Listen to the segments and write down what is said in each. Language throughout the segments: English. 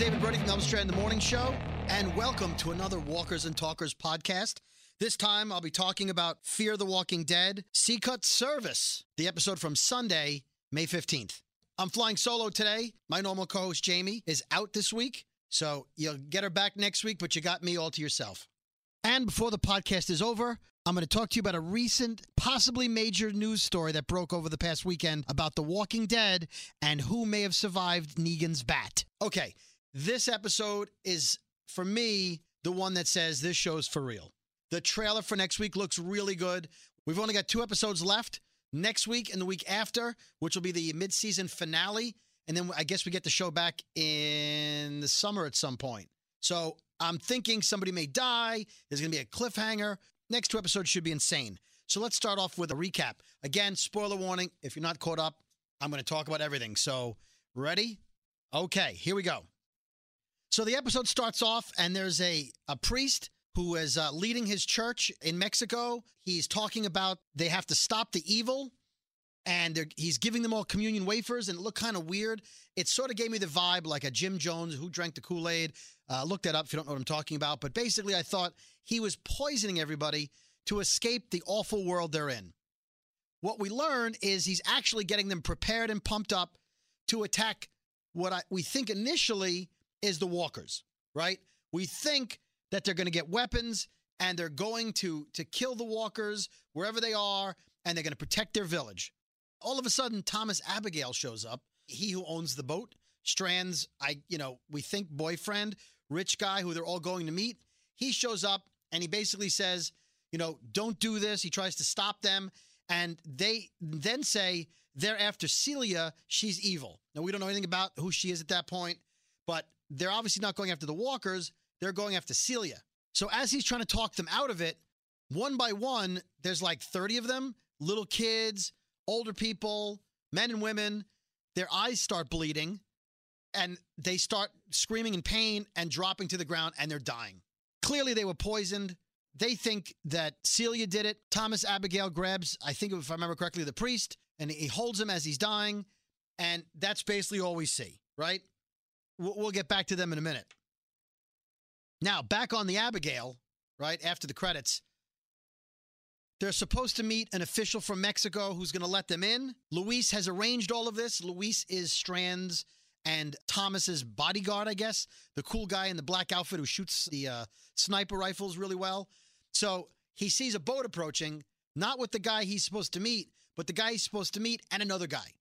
David Brody from Duran in the Morning Show, and welcome to another Walkers and Talkers podcast. This time I'll be talking about Fear the Walking Dead, Sicut Cervus, the episode from Sunday, May 15th. I'm flying solo today. My normal co host Jamie is out this week, so you'll get her back next week, but you got me all to yourself. And before the podcast is over, I'm going to talk to you about a recent, possibly major news story that broke over the past weekend about The Walking Dead and who may have survived Negan's bat. Okay, this episode is, for me, the one that says this show's for real. The trailer for next week looks really good. We've only got two episodes left. Next week and the week after, which will be the mid-season finale, and then I guess we get the show back in the summer at some point. So I'm thinking somebody may die. There's going to be a cliffhanger. Next two episodes should be insane. So let's start off with a recap. Again, spoiler warning. If you're not caught up, I'm going to talk about everything. So, ready? Okay, here we go. So the episode starts off, and there's a, a priest who is uh, leading his church in Mexico. He's talking about they have to stop the evil, and he's giving them all communion wafers, and it looked kind of weird. It sort of gave me the vibe like a Jim Jones who drank the Kool Aid. Uh, look that up if you don't know what I'm talking about. But basically, I thought he was poisoning everybody to escape the awful world they're in. What we learn is he's actually getting them prepared and pumped up to attack what I, we think initially is the walkers, right? We think that they're going to get weapons and they're going to to kill the walkers wherever they are and they're going to protect their village. All of a sudden Thomas Abigail shows up, he who owns the boat, Strand's I you know, we think boyfriend, rich guy who they're all going to meet. He shows up and he basically says, you know, don't do this. He tries to stop them and they then say they're after Celia, she's evil. Now we don't know anything about who she is at that point, but they're obviously not going after the walkers, they're going after Celia. So as he's trying to talk them out of it, one by one, there's like 30 of them, little kids, older people, men and women. Their eyes start bleeding and they start screaming in pain and dropping to the ground and they're dying. Clearly, they were poisoned. They think that Celia did it. Thomas Abigail grabs, I think if I remember correctly, the priest and he holds him as he's dying. And that's basically all we see, right? We'll, get back to them in a minute. Now, back on the Abigail, right after the credits, they're supposed to meet an official from Mexico who's going to let them in. Luis has arranged all of this. Luis is Strand's and Thomas's bodyguard, I guess, the cool guy in the black outfit who shoots the uh, sniper rifles really well. So he sees a boat approaching, not with the guy he's supposed to meet, but the guy he's supposed to meet and another guy.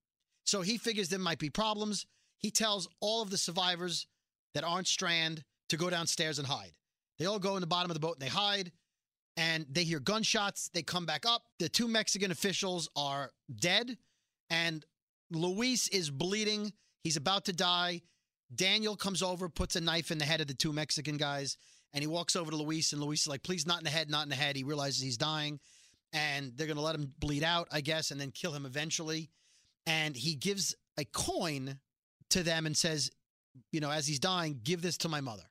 So he figures there might be problems. He tells all of the survivors that aren't Strand to go downstairs and hide. They all go in the bottom of the boat and they hide. And they hear gunshots. They come back up. The two Mexican officials are dead. And Luis is bleeding. He's about to die. Daniel comes over, puts a knife in the head of the two Mexican guys, and he walks over to Luis. And Luis is like, please, not in the head, not in the head. He realizes he's dying. And they're going to let him bleed out, I guess, and then kill him eventually. And he gives a coin to them and says, you know, as he's dying, give this to my mother.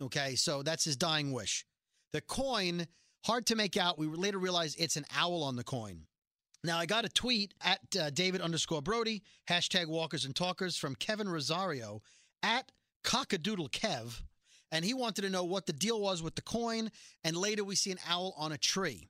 Okay, so that's his dying wish. The coin, hard to make out. We later realize it's an owl on the coin. Now, I got a tweet at uh, David underscore Brody, hashtag walkers and talkers from Kevin Rosario at cockadoodle Kev. And he wanted to know what the deal was with the coin. And later we see an owl on a tree.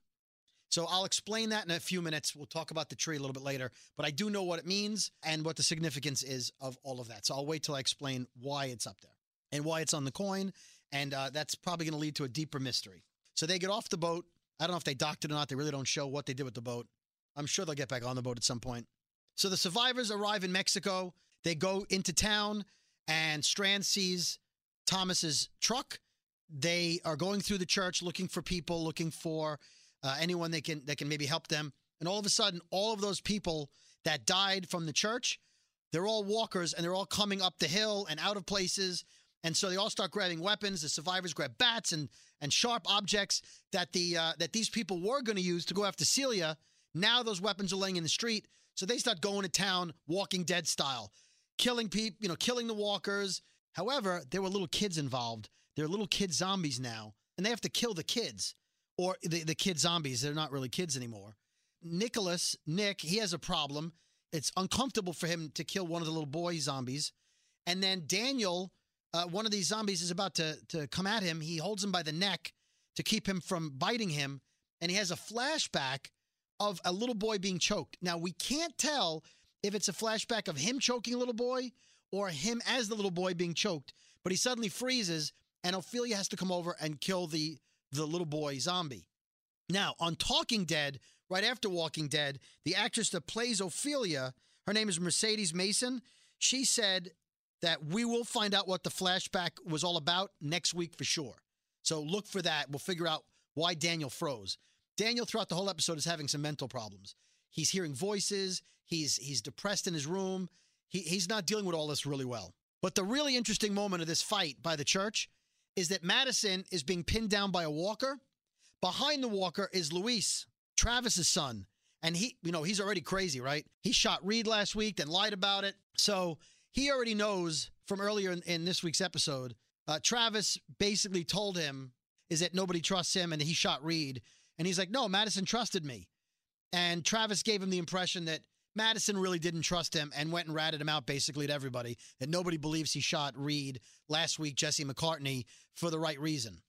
So I'll explain that in a few minutes. We'll talk about the tree a little bit later, but I do know what it means and what the significance is of all of that. So I'll wait till I explain why it's up there and why it's on the coin. And uh, that's probably going to lead to a deeper mystery. So they get off the boat. I don't know if they docked it or not. They really don't show what they did with the boat. I'm sure they'll get back on the boat at some point. So the survivors arrive in Mexico. They go into town, and Strand sees Thomas's truck. They are going through the church looking for people, looking for uh, anyone that can that can maybe help them. And all of a sudden, all of those people that died from the church, they're all walkers, and they're all coming up the hill and out of places. And so they all start grabbing weapons. The survivors grab bats and and sharp objects that the uh, that these people were going to use to go after Celia. Now those weapons are laying in the street, so they start going to town, Walking Dead style, killing people, you know, killing the walkers. However, there were little kids involved. They're little kid zombies now, and they have to kill the kids or the the kid zombies. They're not really kids anymore. Nicholas, Nick, he has a problem. It's uncomfortable for him to kill one of the little boy zombies. And then Daniel uh, one of these zombies is about to, to come at him. He holds him by the neck to keep him from biting him. And he has a flashback of a little boy being choked. Now, we can't tell if it's a flashback of him choking a little boy or him as the little boy being choked, but he suddenly freezes and Ophelia has to come over and kill the, the little boy zombie. Now, on Talking Dead, right after Walking Dead, the actress that plays Ophelia, her name is Mercedes Mason, she said that we will find out what the flashback was all about next week for sure. So look for that. We'll figure out why Daniel froze. Daniel, throughout the whole episode, is having some mental problems. He's hearing voices. He's he's depressed in his room. He, he's not dealing with all this really well. But the really interesting moment of this fight by the church is that Madison is being pinned down by a walker. Behind the walker is Luis, Travis's son. And he, you know, he's already crazy, right? He shot Reed last week, then lied about it. So he already knows from earlier in, in this week's episode. Uh, Travis basically told him is that nobody trusts him and he shot Reed. And he's like, no, Madison trusted me. And Travis gave him the impression that Madison really didn't trust him and went and ratted him out basically to everybody, that nobody believes he shot Reed last week, Jesse McCartney, for the right reason.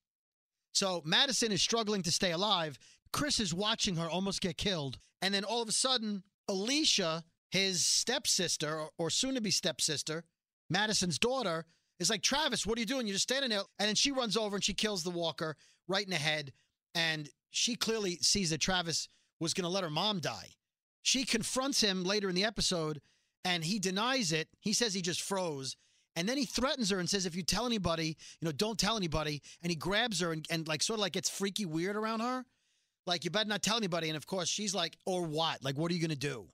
So Madison is struggling to stay alive. Chris is watching her almost get killed. And then all of a sudden, Alicia his stepsister or soon to be stepsister, Madison's daughter, is like, Travis, what are you doing? You're just standing there. And then she runs over and she kills the walker right in the head. And she clearly sees that Travis was going to let her mom die. She confronts him later in the episode and he denies it. He says he just froze. And then he threatens her and says, if you tell anybody, you know, don't tell anybody. And he grabs her and, and like sort of like gets freaky weird around her. Like, you better not tell anybody. And of course, she's like, or what? Like, what are you going to do?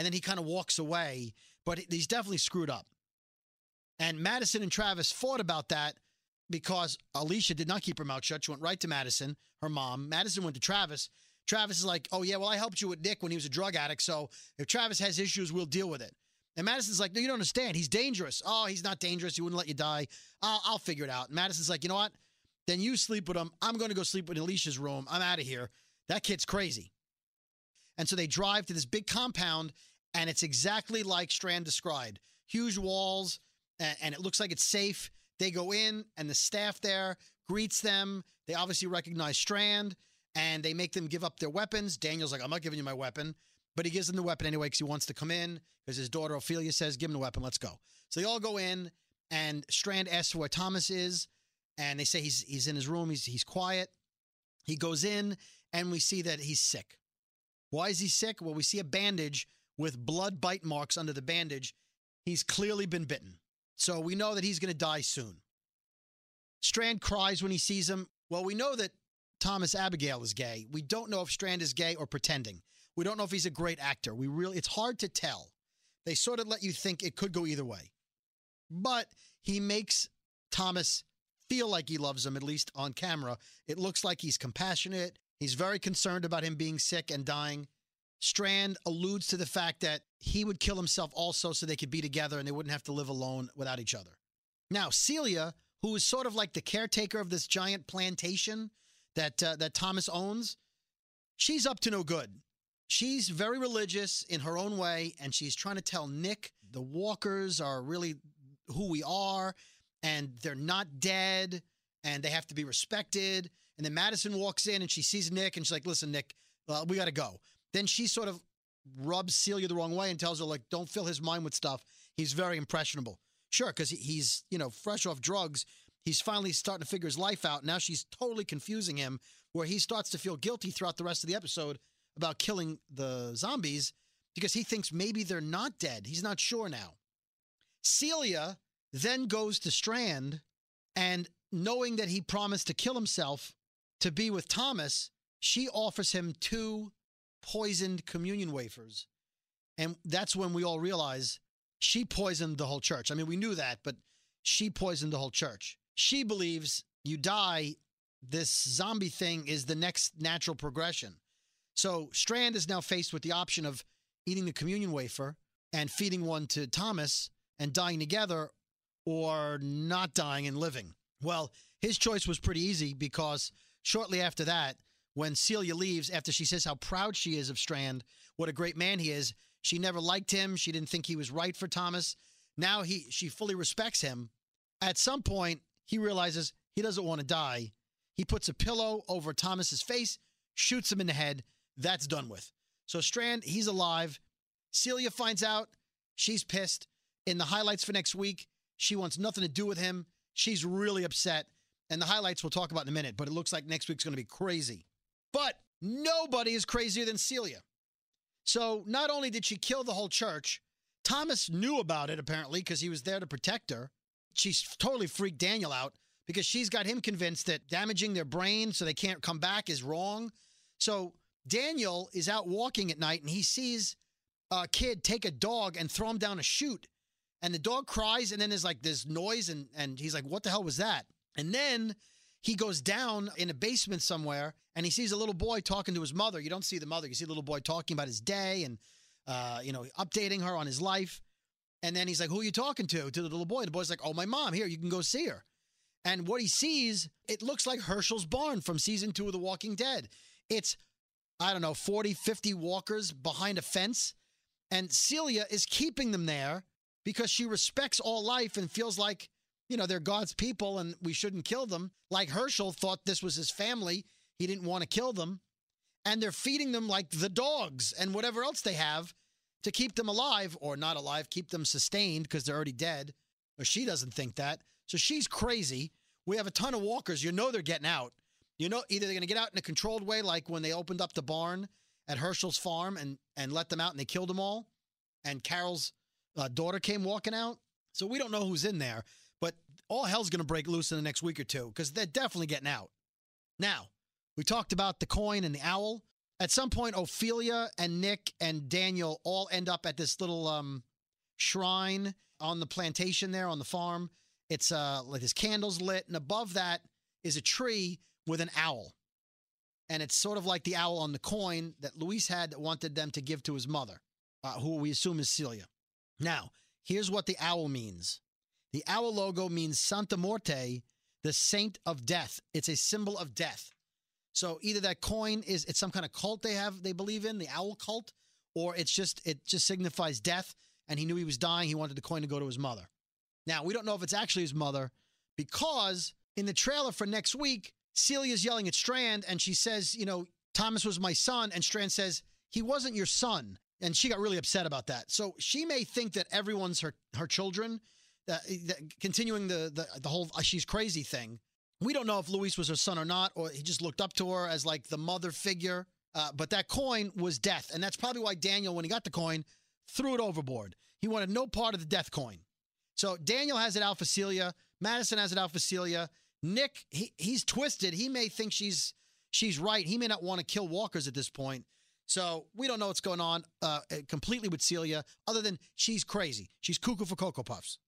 and then he kind of walks away. But he's definitely screwed up. And Madison and Travis fought about that because Alicia did not keep her mouth shut. She went right to Madison, her mom. Madison went to Travis. Travis is like, oh, yeah, well, I helped you with Nick when he was a drug addict. So if Travis has issues, we'll deal with it. And Madison's like, no, you don't understand. He's dangerous. Oh, he's not dangerous. He wouldn't let you die. I'll, I'll figure it out. And Madison's like, you know what? Then you sleep with him. I'm going to go sleep in Alicia's room. I'm out of here. That kid's crazy. And so they drive to this big compound and it's exactly like Strand described huge walls, and, it looks like it's safe. They go in, and the staff there greets them. They obviously recognize Strand, and they make them give up their weapons. Daniel's like, I'm not giving you my weapon. But he gives them the weapon anyway because he wants to come in because his daughter Ophelia says, Give him the weapon, let's go. So they all go in, and Strand asks where Thomas is, and they say he's, he's in his room, he's, he's quiet. He goes in, and we see that he's sick. Why is he sick? Well, we see a bandage with blood bite marks under the bandage. He's clearly been bitten. So we know that he's going to die soon. Strand cries when he sees him. Well, we know that Thomas Abigail is gay. We don't know if Strand is gay or pretending. We don't know if he's a great actor. We really it's hard to tell. They sort of let you think it could go either way. But he makes Thomas feel like he loves him at least on camera. It looks like he's compassionate. He's very concerned about him being sick and dying. Strand alludes to the fact that he would kill himself also so they could be together and they wouldn't have to live alone without each other. Now, Celia, who is sort of like the caretaker of this giant plantation that uh, that Thomas owns, she's up to no good. She's very religious in her own way, and she's trying to tell Nick the Walkers are really who we are, and they're not dead, and they have to be respected. And then Madison walks in and she sees Nick, and she's like, "Listen, Nick, uh, we got to go." Then she sort of rubs Celia the wrong way and tells her, like, don't fill his mind with stuff. He's very impressionable. Sure, because he's, you know, fresh off drugs. He's finally starting to figure his life out. Now she's totally confusing him, where he starts to feel guilty throughout the rest of the episode about killing the zombies because he thinks maybe they're not dead. He's not sure now. Celia then goes to Strand and knowing that he promised to kill himself to be with Thomas, she offers him two poisoned communion wafers. And that's when we all realize she poisoned the whole church. I mean, we knew that, but she poisoned the whole church. She believes you die, this zombie thing is the next natural progression. So Strand is now faced with the option of eating the communion wafer and feeding one to Thomas and dying together or not dying and living. Well, his choice was pretty easy because shortly after that, when Celia leaves after she says how proud she is of Strand, what a great man he is. She never liked him. She didn't think he was right for Thomas. Now he she fully respects him. At some point, he realizes he doesn't want to die. He puts a pillow over Thomas's face, shoots him in the head. That's done with. So Strand, he's alive. Celia finds out. She's pissed. In the highlights for next week, she wants nothing to do with him. She's really upset. And the highlights we'll talk about in a minute, but it looks like next week's going to be crazy. But nobody is crazier than Celia. So not only did she kill the whole church, Thomas knew about it apparently because he was there to protect her. She's totally freaked Daniel out because she's got him convinced that damaging their brain so they can't come back is wrong. So Daniel is out walking at night and he sees a kid take a dog and throw him down a chute. And the dog cries, and then there's like this noise, and, and he's like, What the hell was that? And then he goes down in a basement somewhere and he sees a little boy talking to his mother. You don't see the mother, you see the little boy talking about his day and, uh, you know, updating her on his life. And then he's like, Who are you talking to? To the little boy. The boy's like, Oh, my mom. Here, you can go see her. And what he sees, it looks like Hershel's barn from season two of The Walking Dead. It's, I don't know, 40, 50 walkers behind a fence. And Celia is keeping them there because she respects all life and feels like, you know, they're God's people and we shouldn't kill them. Like Hershel thought this was his family. He didn't want to kill them. And they're feeding them like the dogs and whatever else they have to keep them alive or not alive, keep them sustained because they're already dead. Or she doesn't think that. So she's crazy. We have a ton of walkers. You know they're getting out. You know, either they're going to get out in a controlled way, like when they opened up the barn at Hershel's farm and, and let them out and they killed them all. And Carol's uh, daughter came walking out. So we don't know who's in there, but all hell's going to break loose in the next week or two because they're definitely getting out. Now, we talked about the coin and the owl. At some point, Ophelia and Nick and Daniel all end up at this little um, shrine on the plantation there on the farm. It's uh, like this candles lit, and above that is a tree with an owl. And it's sort of like the owl on the coin that Luis had that wanted them to give to his mother, uh, who we assume is Celia. Now, here's what the owl means the owl logo means Santa Morte, the saint of death. It's a symbol of death. So either that coin is it's some kind of cult they have they believe in, the owl cult, or it's just it just signifies death and he knew he was dying, he wanted the coin to go to his mother. Now, we don't know if it's actually his mother because in the trailer for next week, Celia's yelling at Strand and she says, you know, Thomas was my son and Strand says, "He wasn't your son." And she got really upset about that. So she may think that everyone's her her children, uh, continuing the, the the whole uh, she's crazy thing. We don't know if Luis was her son or not, or he just looked up to her as like the mother figure. Uh, but that coin was death, and that's probably why Daniel, when he got the coin, threw it overboard. He wanted no part of the death coin. So Daniel has it out for Celia. Madison has it out for Celia. Nick, he, he's twisted. He may think she's she's right. He may not want to kill walkers at this point. So we don't know what's going on uh, completely with Celia, other than she's crazy. She's cuckoo for Cocoa Puffs.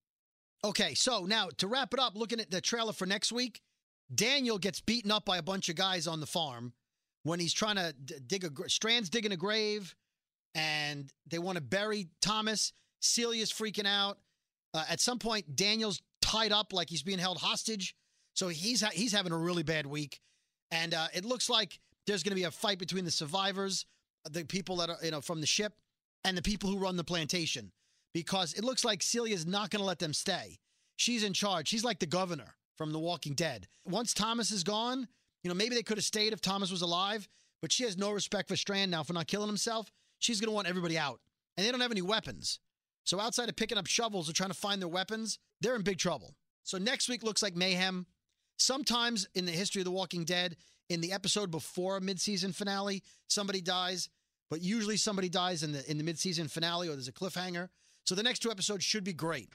Okay, so now to wrap it up, looking at the trailer for next week, Daniel gets beaten up by a bunch of guys on the farm when he's trying to dig a Strand's digging a grave, and they want to bury Thomas. Celia's freaking out. Uh, at some point, Daniel's tied up like he's being held hostage, so he's ha- he's having a really bad week, and uh, it looks like there's going to be a fight between the survivors, the people that are you know from the ship, and the people who run the plantation, because it looks like Celia's not going to let them stay. She's in charge. She's like the governor from The Walking Dead. Once Thomas is gone, you know, maybe they could have stayed if Thomas was alive, but she has no respect for Strand now for not killing himself. She's going to want everybody out. And they don't have any weapons. So outside of picking up shovels or trying to find their weapons, they're in big trouble. So next week looks like mayhem. Sometimes in the history of The Walking Dead, in the episode before a midseason finale, somebody dies, but usually somebody dies in the in the midseason finale or there's a cliffhanger. So the next two episodes should be great.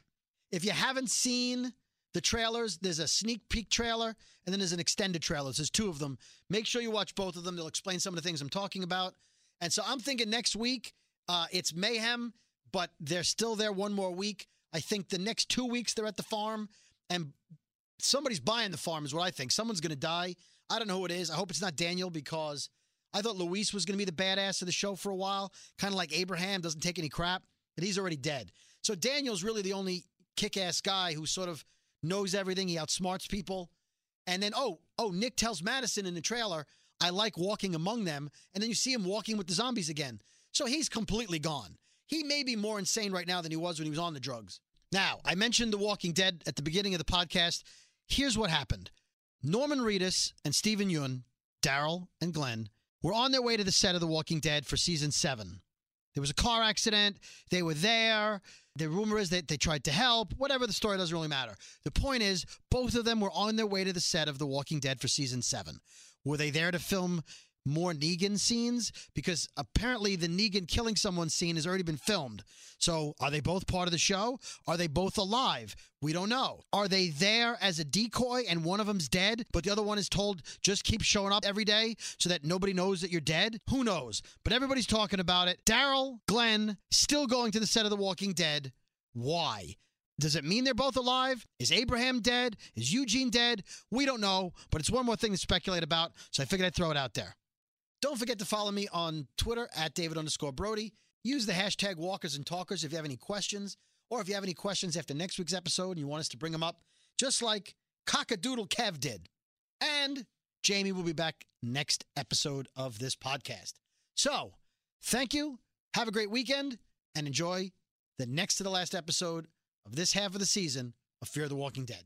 If you haven't seen the trailers. There's a sneak peek trailer, and then there's an extended trailer. There's two of them. Make sure you watch both of them. They'll explain some of the things I'm talking about. And so I'm thinking next week, uh, it's mayhem, but they're still there one more week. I think the next two weeks they're at the farm, and somebody's buying the farm, is what I think. Someone's going to die. I don't know who it is. I hope it's not Daniel because I thought Luis was going to be the badass of the show for a while, kind of like Abraham doesn't take any crap, but he's already dead. So Daniel's really the only kick ass guy who sort of knows everything. He outsmarts people. And then, oh, oh, Nick tells Madison in the trailer, I like walking among them. And then you see him walking with the zombies again. So he's completely gone. He may be more insane right now than he was when he was on the drugs. Now, I mentioned The Walking Dead at the beginning of the podcast. Here's what happened Norman Reedus and Steven Yeun, Daryl and Glenn, were on their way to the set of The Walking Dead for season seven. There was a car accident. They were there. The rumor is that they tried to help. Whatever the story doesn't really matter. The point is, both of them were on their way to the set of The Walking Dead for season seven. Were they there to film more Negan scenes? Because apparently the Negan killing someone scene has already been filmed. So are they both part of the show? Are they both alive? We don't know. Are they there as a decoy and one of them's dead, but the other one is told just keep showing up every day so that nobody knows that you're dead? Who knows? But everybody's talking about it. Daryl, Glenn, still going to the set of The Walking Dead. Why? Does it mean they're both alive? Is Abraham dead? Is Eugene dead? We don't know, but it's one more thing to speculate about, so I figured I'd throw it out there. Don't forget to follow me on Twitter at David underscore Brody. Use the hashtag Walkers and Talkers if you have any questions, or if you have any questions after next week's episode and you want us to bring them up, just like Cockadoodle Kev did. And Jamie will be back next episode of this podcast. So, thank you. Have a great weekend and enjoy the next to the last episode of this half of the season of Fear the Walking Dead.